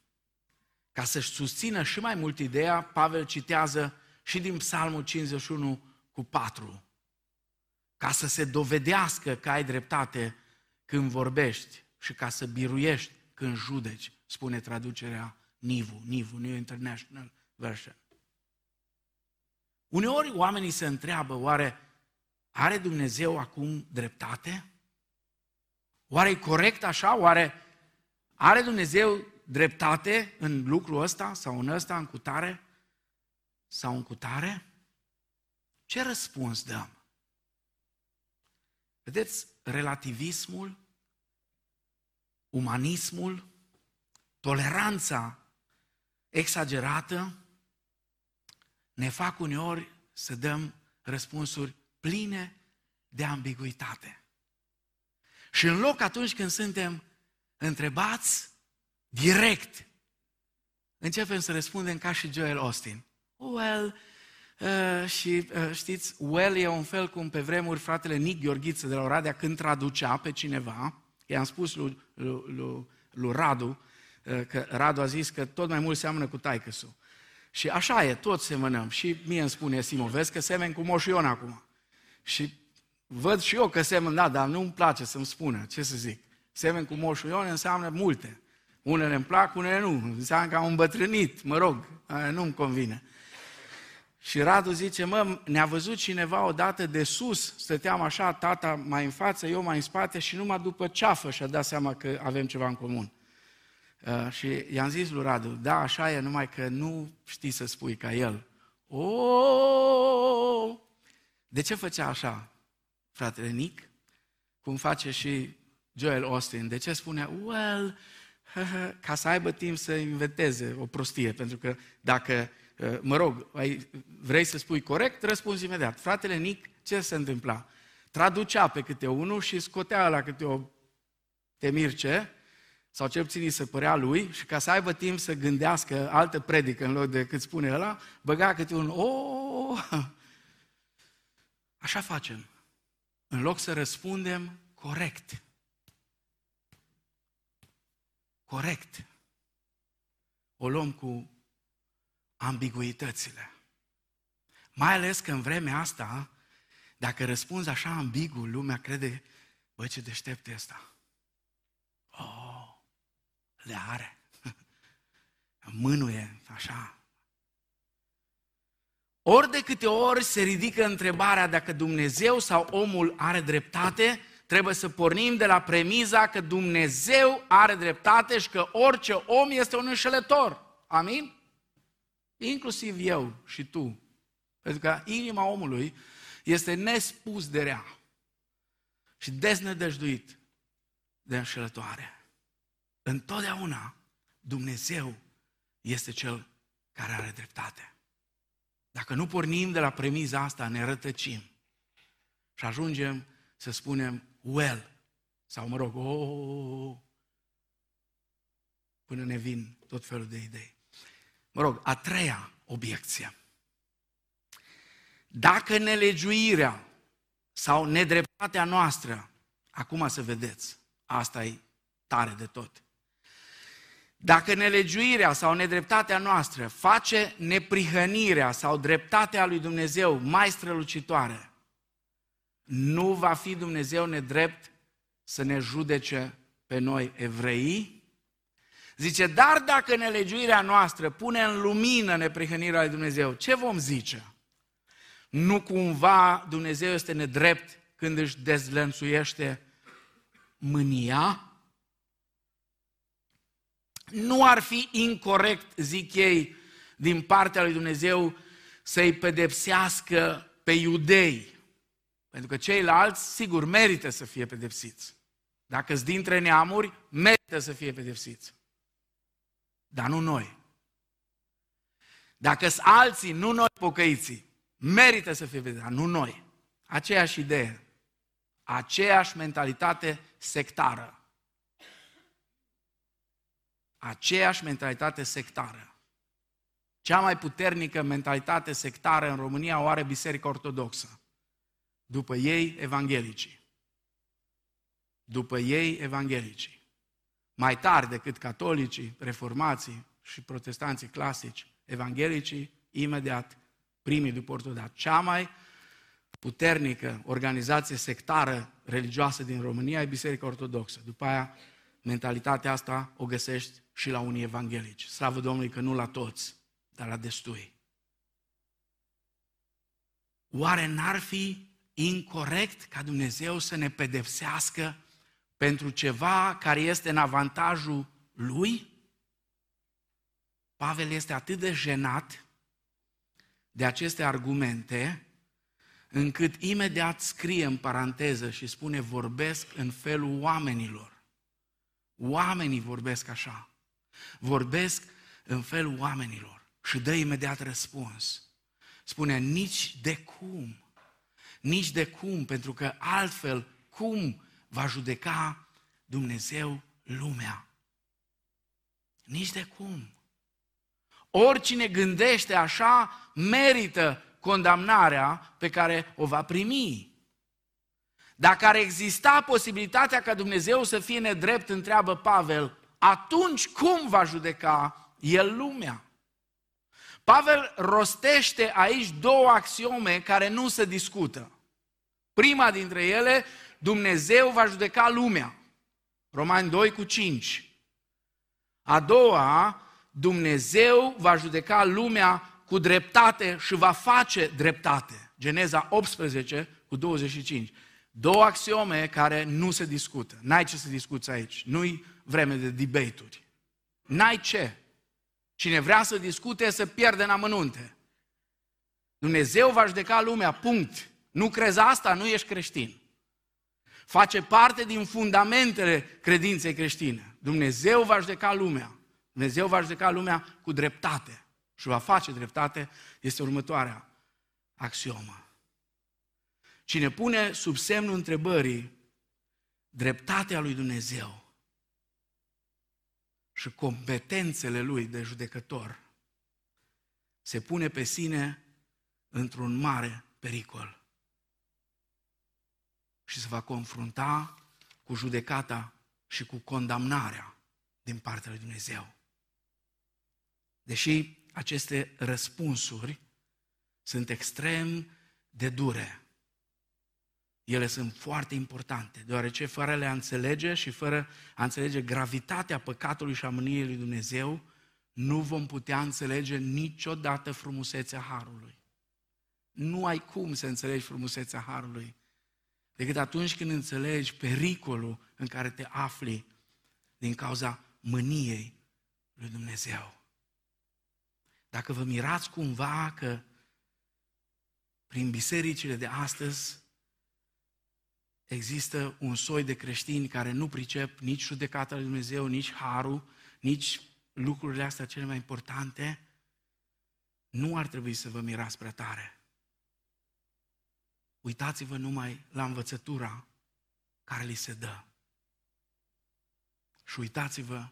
Ca să-și susțină și mai mult ideea, Pavel citează și din Psalmul 51 cu 4. Ca să se dovedească că ai dreptate când vorbești și ca să biruiești când judeci, spune traducerea Nivu, Nivu, New International Version. Uneori oamenii se întreabă, oare are Dumnezeu acum dreptate? Oare e corect așa? Oare are Dumnezeu dreptate în lucrul ăsta sau în ăsta, în cutare sau în cutare? Ce răspuns dăm? Vedeți, relativismul, umanismul, toleranța exagerată ne fac uneori să dăm răspunsuri pline de ambiguitate. Și în loc atunci când suntem întrebați direct, începem să răspundem ca și Joel Austin. Well, uh, și uh, știți, well e un fel cum pe vremuri fratele Nick Gheorghiță de la Oradea când traducea pe cineva, i-am spus lui, lui, lui, lui Radu, uh, că Radu a zis că tot mai mult seamănă cu taicăsul. Și așa e, toți semănăm. Și mie îmi spune Simo, vezi că semeni cu Moș Ion acum. Și văd și eu că semăn, da, dar nu-mi place să-mi spună, ce să zic. Semen cu Moș Ion înseamnă multe. Unele îmi plac, unele nu. Înseamnă că am îmbătrânit, mă rog, nu-mi convine. Și Radu zice, mă, ne-a văzut cineva odată de sus, stăteam așa, tata mai în față, eu mai în spate și numai după ceafă și-a dat seama că avem ceva în comun. Uh, și i-am zis lui Radu, da, așa e, numai că nu știi să spui ca el. O, de ce făcea așa, fratele Nic? Cum face și Joel Austin. De ce spune, well, ca să aibă timp să inventeze o prostie, pentru că dacă, uh, mă rog, vrei să spui corect, răspunzi imediat. Fratele Nic, ce se întâmpla? Traducea pe câte unul și scotea la câte o temirce, sau cel puțin îi se părea lui, și ca să aibă timp să gândească altă predică în loc de cât spune ăla, băga câte un, oh, așa facem. În loc să răspundem corect. Corect. O luăm cu ambiguitățile. Mai ales că în vremea asta, dacă răspunzi așa ambigu, lumea crede, bă, ce deștept e ăsta. Oh, le are. Mânuie, așa. Ori de câte ori se ridică întrebarea dacă Dumnezeu sau omul are dreptate, trebuie să pornim de la premiza că Dumnezeu are dreptate și că orice om este un înșelător. Amin? Inclusiv eu și tu. Pentru că inima omului este nespus de rea și deznădăjduit de înșelătoare. Întotdeauna Dumnezeu este Cel care are dreptate. Dacă nu pornim de la premiza asta, ne rătăcim și ajungem să spunem well sau mă rog, oh, oh, oh, până ne vin tot felul de idei. Mă rog, a treia obiecție. Dacă nelegiuirea sau nedreptatea noastră, acum să vedeți, asta e tare de tot. Dacă nelegiuirea sau nedreptatea noastră face neprihănirea sau dreptatea lui Dumnezeu mai strălucitoare, nu va fi Dumnezeu nedrept să ne judece pe noi evrei? Zice, dar dacă nelegiuirea noastră pune în lumină neprihănirea lui Dumnezeu, ce vom zice? Nu cumva Dumnezeu este nedrept când își dezlănțuiește mânia? Nu ar fi incorrect, zic ei, din partea lui Dumnezeu să-i pedepsească pe iudei. Pentru că ceilalți, sigur, merită să fie pedepsiți. Dacă sunt dintre neamuri, merită să fie pedepsiți. Dar nu noi. Dacă sunt alții, nu noi pocăiții, merită să fie pedepsiți, dar nu noi. Aceeași idee. Aceeași mentalitate sectară aceeași mentalitate sectară. Cea mai puternică mentalitate sectară în România o are Biserica Ortodoxă. După ei, evanghelicii. După ei, evanghelicii. Mai tari decât catolicii, reformații și protestanții clasici, evanghelicii, imediat, primii după ortodox. Cea mai puternică organizație sectară religioasă din România e Biserica Ortodoxă. După aia, mentalitatea asta o găsești și la unii evanghelici. Slavă Domnului că nu la toți, dar la destui. Oare n-ar fi incorrect ca Dumnezeu să ne pedepsească pentru ceva care este în avantajul lui? Pavel este atât de jenat de aceste argumente, încât imediat scrie în paranteză și spune vorbesc în felul oamenilor. Oamenii vorbesc așa. Vorbesc în felul oamenilor și dă imediat răspuns. Spune, nici de cum, nici de cum, pentru că altfel cum va judeca Dumnezeu lumea? Nici de cum. Oricine gândește așa merită condamnarea pe care o va primi. Dacă ar exista posibilitatea ca Dumnezeu să fie nedrept, întreabă Pavel, atunci cum va judeca el lumea? Pavel rostește aici două axiome care nu se discută. Prima dintre ele, Dumnezeu va judeca lumea. Romani 2 cu 5. A doua, Dumnezeu va judeca lumea cu dreptate și va face dreptate. Geneza 18 cu 25. Două axiome care nu se discută. N-ai ce să discuți aici. Nu-i vreme de debate-uri. N-ai ce. Cine vrea să discute, să pierde în amănunte. Dumnezeu va judeca lumea, punct. Nu crezi asta, nu ești creștin. Face parte din fundamentele credinței creștine. Dumnezeu va judeca lumea. Dumnezeu va judeca lumea cu dreptate și va face dreptate, este următoarea axiomă. Cine pune sub semnul întrebării dreptatea lui Dumnezeu și competențele lui de judecător, se pune pe sine într-un mare pericol și se va confrunta cu judecata și cu condamnarea din partea lui Dumnezeu. Deși aceste răspunsuri sunt extrem de dure, ele sunt foarte importante, deoarece fără le a înțelege și fără a înțelege gravitatea păcatului și a mâniei lui Dumnezeu, nu vom putea înțelege niciodată frumusețea Harului. Nu ai cum să înțelegi frumusețea Harului decât atunci când înțelegi pericolul în care te afli din cauza mâniei lui Dumnezeu. Dacă vă mirați cumva că prin bisericile de astăzi există un soi de creștini care nu pricep nici judecata lui Dumnezeu, nici harul, nici lucrurile astea cele mai importante, nu ar trebui să vă mirați prea tare. Uitați-vă numai la învățătura care li se dă. Și uitați-vă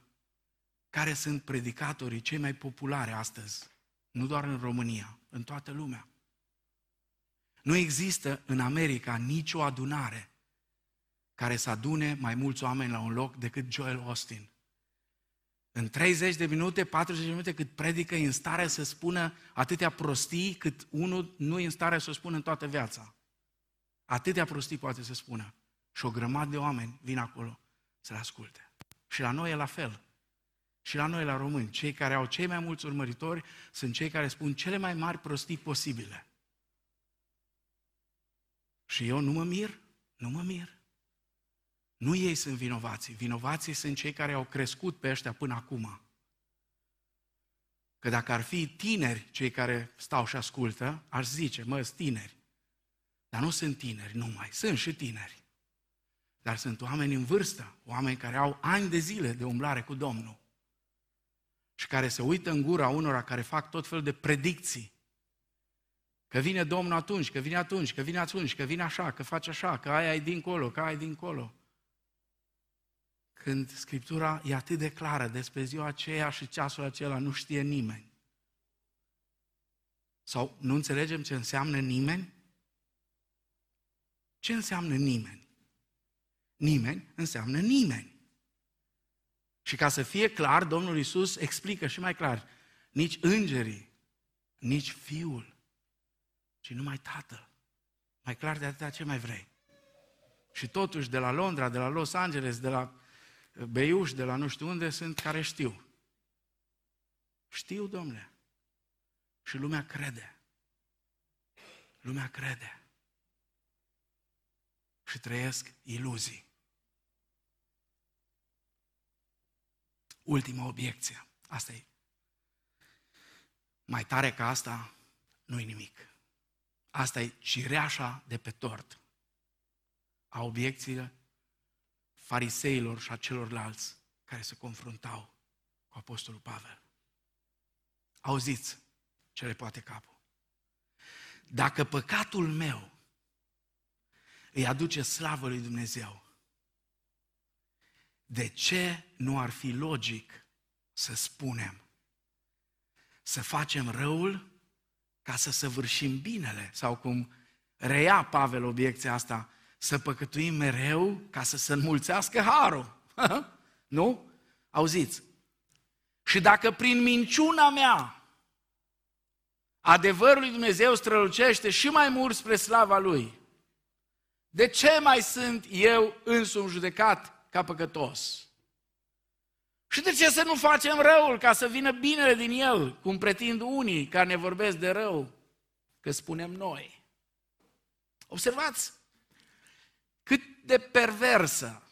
care sunt predicatorii cei mai populare astăzi, nu doar în România, în toată lumea. Nu există în America nicio adunare care să adune mai mulți oameni la un loc decât Joel Austin. În 30 de minute, 40 de minute, cât predică, e în stare să spună atâtea prostii cât unul nu e în stare să o spună în toată viața. Atâtea prostii poate să spună. Și o grămadă de oameni vin acolo să-l asculte. Și la noi e la fel. Și la noi, la români, cei care au cei mai mulți urmăritori sunt cei care spun cele mai mari prostii posibile. Și eu nu mă mir, nu mă mir. Nu ei sunt vinovații, vinovații sunt cei care au crescut pe ăștia până acum. Că dacă ar fi tineri cei care stau și ascultă, aș zice, mă, sunt tineri. Dar nu sunt tineri numai, sunt și tineri. Dar sunt oameni în vârstă, oameni care au ani de zile de umblare cu Domnul. Și care se uită în gura unora care fac tot felul de predicții. Că vine Domnul atunci, că vine atunci, că vine atunci, că vine așa, că face așa, că aia e dincolo, că aia e dincolo când Scriptura e atât de clară despre ziua aceea și ceasul acela, nu știe nimeni. Sau nu înțelegem ce înseamnă nimeni? Ce înseamnă nimeni? Nimeni înseamnă nimeni. Și ca să fie clar, Domnul Isus explică și mai clar, nici îngerii, nici Fiul, ci numai Tatăl. Mai clar de atâta ce mai vrei. Și totuși de la Londra, de la Los Angeles, de la beiuși de la nu știu unde sunt care știu. Știu, domnule. Și lumea crede. Lumea crede. Și trăiesc iluzii. Ultima obiecție. Asta e. Mai tare ca asta, nu-i nimic. Asta e cireașa de pe tort a obiecțiilor fariseilor și a celorlalți care se confruntau cu Apostolul Pavel. Auziți ce le poate capul. Dacă păcatul meu îi aduce slavă lui Dumnezeu, de ce nu ar fi logic să spunem, să facem răul ca să săvârșim binele? Sau cum reia Pavel obiecția asta, să păcătuim mereu ca să se înmulțească harul. nu? Auziți? Și dacă prin minciuna mea adevărul lui Dumnezeu strălucește și mai mult spre slava Lui, de ce mai sunt eu însumi judecat ca păcătos? Și de ce să nu facem răul ca să vină binele din el, cum pretind unii care ne vorbesc de rău, că spunem noi? Observați, cât de perversă,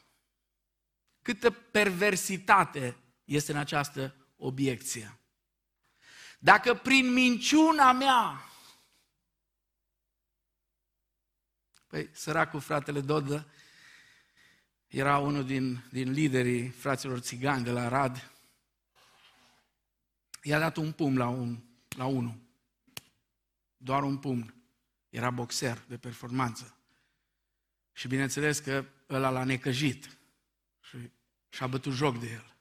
câtă perversitate este în această obiecție. Dacă prin minciuna mea, păi săracul fratele Dodă Era unul din, din liderii fraților țigani de la Rad. I-a dat un pumn la, un, la unul. Doar un pumn. Era boxer de performanță. Și bineînțeles că ăla l-a necăjit și și-a bătut joc de el.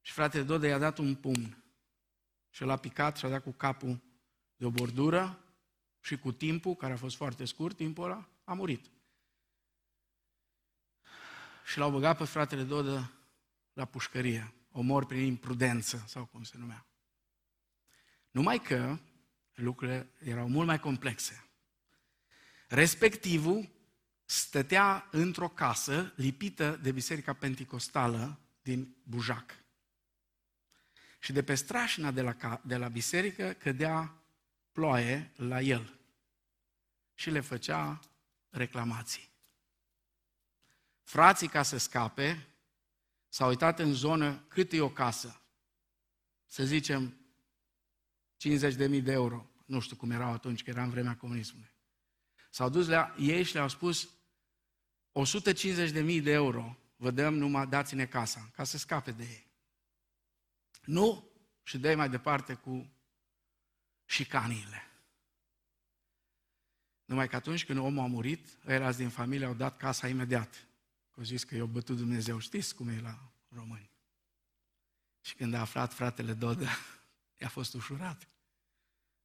Și fratele Dode i-a dat un pumn și l-a picat și a dat cu capul de o bordură și cu timpul, care a fost foarte scurt, timpul ăla, a murit. Și l-au băgat pe fratele Dodă la pușcărie, omor prin imprudență, sau cum se numea. Numai că lucrurile erau mult mai complexe. Respectivul stătea într-o casă lipită de Biserica Pentecostală din Bujac. Și de pe strașina de la, de la biserică cădea ploaie la el și le făcea reclamații. Frații, ca să scape, s-au uitat în zonă cât e o casă. Să zicem 50.000 de euro. Nu știu cum erau atunci, că era în vremea comunismului. S-au dus la ei și le-au spus 150.000 de euro vă dăm numai dați-ne casa, ca să scape de ei. Nu? Și dai mai departe cu șicaniile. Numai că atunci când omul a murit, erați din familie au dat casa imediat. Au zis că i-a bătut Dumnezeu. Știți cum e la români. Și când a aflat fratele Dodă, i-a fost ușurat.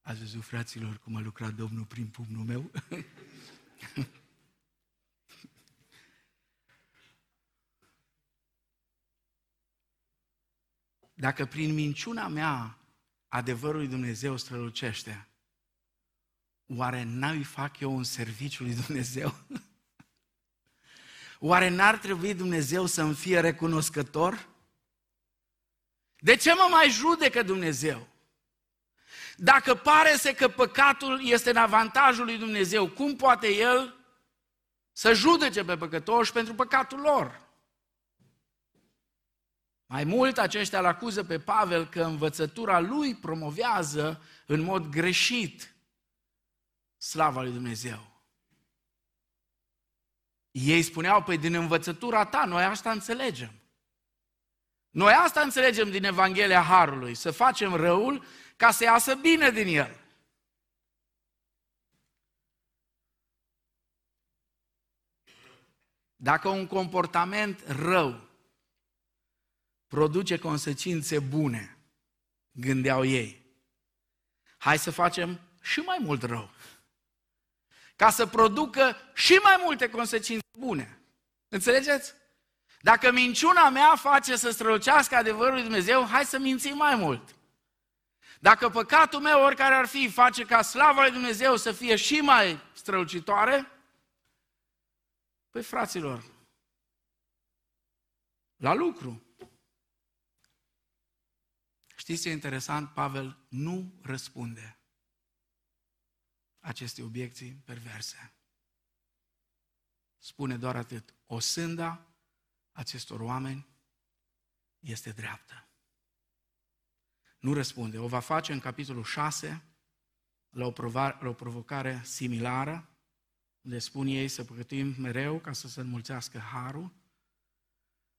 Ați văzut, fraților, cum a lucrat Domnul prin pumnul meu? Dacă prin minciuna mea adevărul lui Dumnezeu strălucește, oare n-ai fac eu un serviciu lui Dumnezeu? Oare n-ar trebui Dumnezeu să-mi fie recunoscător? De ce mă mai judecă Dumnezeu? Dacă pare să că păcatul este în avantajul lui Dumnezeu, cum poate El să judece pe păcătoși pentru păcatul lor? Mai mult, aceștia îl acuză pe Pavel că învățătura lui promovează în mod greșit slava lui Dumnezeu. Ei spuneau, păi din învățătura ta, noi asta înțelegem. Noi asta înțelegem din Evanghelia Harului, să facem răul ca să iasă bine din el. Dacă un comportament rău produce consecințe bune, gândeau ei. Hai să facem și mai mult rău. Ca să producă și mai multe consecințe bune. Înțelegeți? Dacă minciuna mea face să strălucească adevărul lui Dumnezeu, hai să mințim mai mult. Dacă păcatul meu, oricare ar fi, face ca slava lui Dumnezeu să fie și mai strălucitoare, păi fraților, la lucru. Știți ce e interesant? Pavel nu răspunde aceste obiecții perverse. Spune doar atât. O sânda acestor oameni este dreaptă. Nu răspunde. O va face în capitolul 6, la o, prova- la o provocare similară, unde spun ei să păcătuim mereu ca să se înmulțească harul.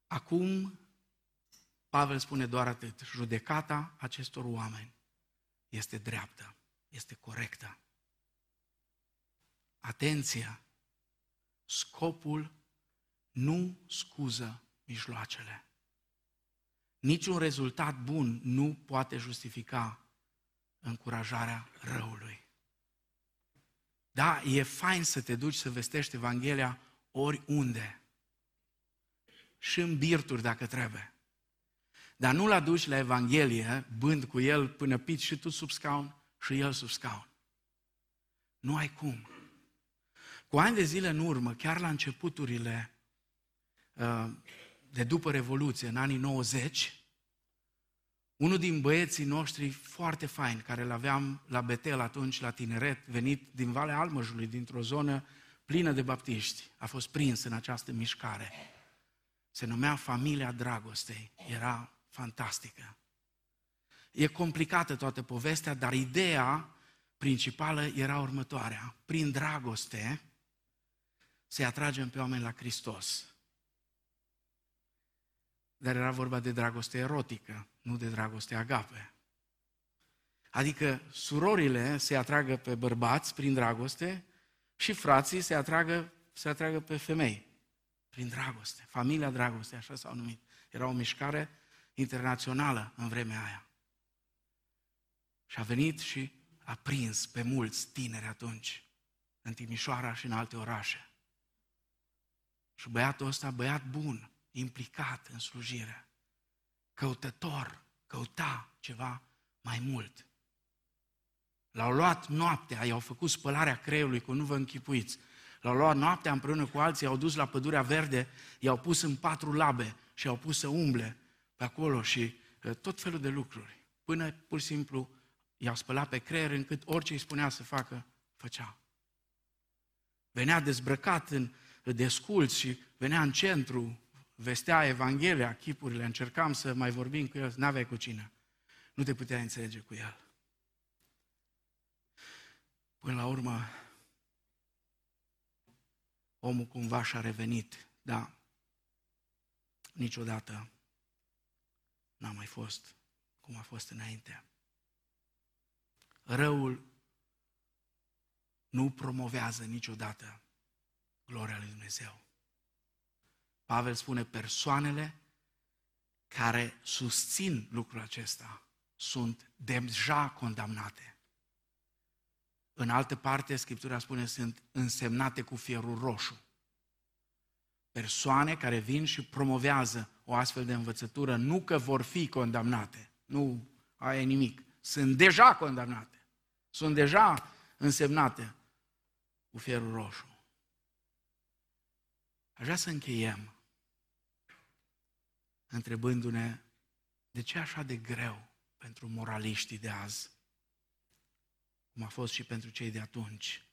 Acum Pavel spune doar atât. Judecata acestor oameni este dreaptă, este corectă. Atenția! Scopul nu scuză mijloacele. Niciun rezultat bun nu poate justifica încurajarea răului. Da, e fain să te duci să vestești Evanghelia oriunde. Și în birturi dacă trebuie. Dar nu-l aduci la Evanghelie, bând cu el până piți și tu sub scaun și el sub scaun. Nu ai cum. Cu ani de zile în urmă, chiar la începuturile uh, de după Revoluție, în anii 90, unul din băieții noștri foarte fain, care îl aveam la Betel atunci, la tineret, venit din Valea Almăjului, dintr-o zonă plină de baptiști, a fost prins în această mișcare. Se numea Familia Dragostei. Era fantastică. E complicată toată povestea, dar ideea principală era următoarea. Prin dragoste să-i atragem pe oameni la Hristos. dar era vorba de dragoste erotică, nu de dragoste agape. Adică surorile se atragă pe bărbați prin dragoste și frații se atragă, se atragă pe femei prin dragoste. Familia dragoste, așa s-au numit. Era o mișcare internațională în vremea aia. Și a venit și a prins pe mulți tineri atunci, în Timișoara și în alte orașe. Și băiatul ăsta, băiat bun, implicat în slujire, căutător, căuta ceva mai mult. L-au luat noaptea, i-au făcut spălarea creierului, cu nu vă închipuiți. L-au luat noaptea împreună cu alții, i-au dus la pădurea verde, i-au pus în patru labe și i-au pus să umble pe acolo și tot felul de lucruri. Până pur și simplu i-au spălat pe creier încât orice îi spunea să facă, făcea. Venea dezbrăcat în desculți și venea în centru, vestea Evanghelia, chipurile, încercam să mai vorbim cu el, n-aveai cu cine. Nu te puteai înțelege cu el. Până la urmă, omul cumva și-a revenit, da, niciodată n-a mai fost cum a fost înainte. Răul nu promovează niciodată gloria lui Dumnezeu. Pavel spune persoanele care susțin lucrul acesta sunt deja condamnate. În altă parte, Scriptura spune, sunt însemnate cu fierul roșu. Persoane care vin și promovează o astfel de învățătură, nu că vor fi condamnate, nu aia nimic, sunt deja condamnate, sunt deja însemnate cu fierul roșu. Aș vrea să încheiem întrebându-ne de ce așa de greu pentru moraliștii de azi, cum a fost și pentru cei de atunci,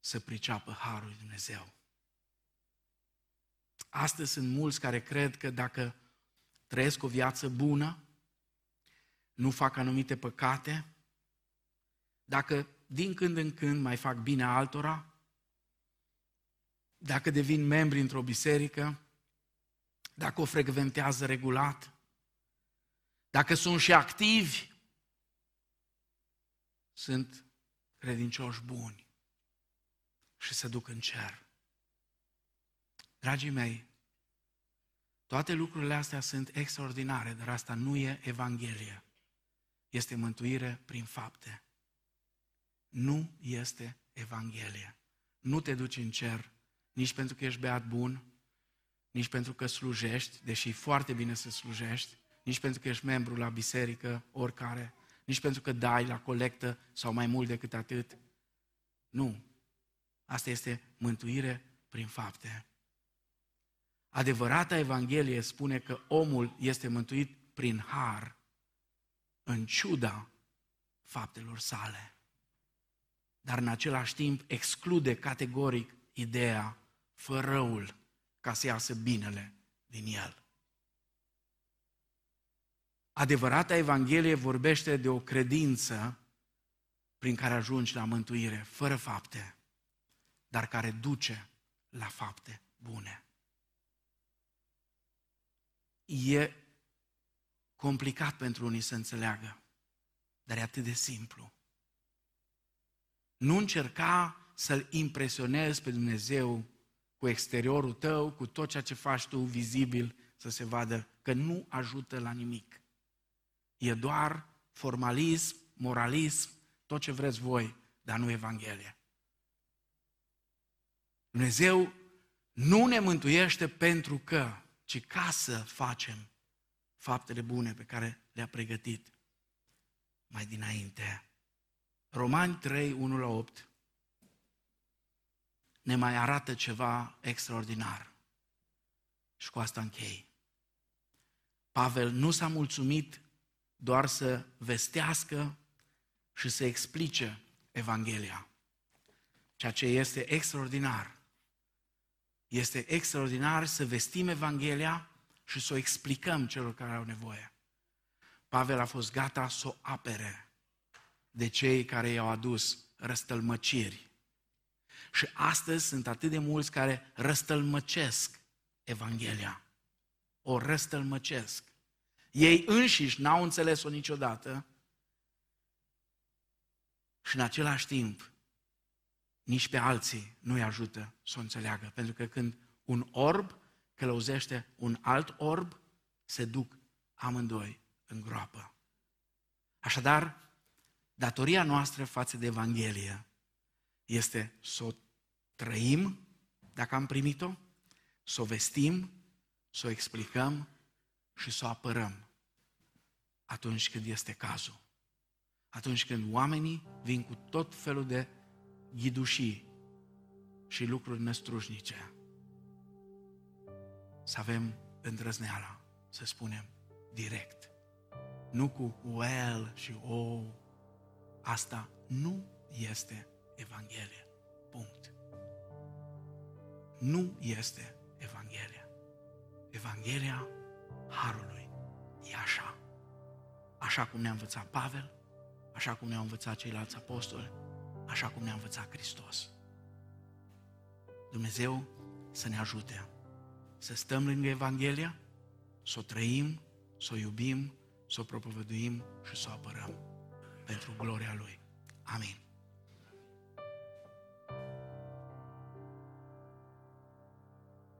să priceapă Harul lui Dumnezeu. Astăzi sunt mulți care cred că dacă trăiesc o viață bună, nu fac anumite păcate, dacă din când în când mai fac bine altora, dacă devin membri într-o biserică, dacă o frecventează regulat, dacă sunt și activi, sunt credincioși buni și se duc în cer. Dragii mei, toate lucrurile astea sunt extraordinare, dar asta nu e Evanghelie. Este mântuire prin fapte. Nu este Evanghelie. Nu te duci în cer nici pentru că ești beat bun, nici pentru că slujești, deși e foarte bine să slujești, nici pentru că ești membru la biserică, oricare, nici pentru că dai la colectă sau mai mult decât atât. Nu. Asta este mântuire prin fapte. Adevărata Evanghelie spune că omul este mântuit prin har, în ciuda faptelor sale. Dar în același timp exclude categoric ideea fă răul ca să iasă binele din el. Adevărata Evanghelie vorbește de o credință prin care ajungi la mântuire, fără fapte, dar care duce la fapte bune. E complicat pentru unii să înțeleagă, dar e atât de simplu. Nu încerca să-L impresionezi pe Dumnezeu cu exteriorul tău, cu tot ceea ce faci tu vizibil, să se vadă că nu ajută la nimic. E doar formalism, moralism, tot ce vreți voi, dar nu Evanghelia. Dumnezeu nu ne mântuiește pentru că, ci ca să facem faptele bune pe care le-a pregătit mai dinainte. Romani 3, 1 la 8 ne mai arată ceva extraordinar. Și cu asta închei. Pavel nu s-a mulțumit doar să vestească și să explice Evanghelia. Ceea ce este extraordinar. Este extraordinar să vestim Evanghelia și să o explicăm celor care au nevoie. Pavel a fost gata să o apere de cei care i-au adus răstălmăciri și astăzi sunt atât de mulți care răstălmăcesc Evanghelia. o răstălmăcesc. Ei înșiși n-au înțeles-o niciodată și în același timp nici pe alții nu-i ajută să o înțeleagă. Pentru că când un orb călăuzește un alt orb, se duc amândoi în groapă. Așadar, datoria noastră față de Evanghelie este să o trăim, dacă am primit-o, să o vestim, să o explicăm și să o apărăm atunci când este cazul. Atunci când oamenii vin cu tot felul de ghidușii și lucruri năstrușnice. Să avem îndrăzneala, să spunem direct. Nu cu well și oh. Asta nu este Evanghelia. Punct. Nu este Evanghelia. Evanghelia Harului e așa. Așa cum ne-a învățat Pavel, așa cum ne-au învățat ceilalți apostoli, așa cum ne-a învățat Hristos. Dumnezeu să ne ajute să stăm lângă Evanghelia, să o trăim, să o iubim, să o propovăduim și să o apărăm pentru gloria Lui. Amin.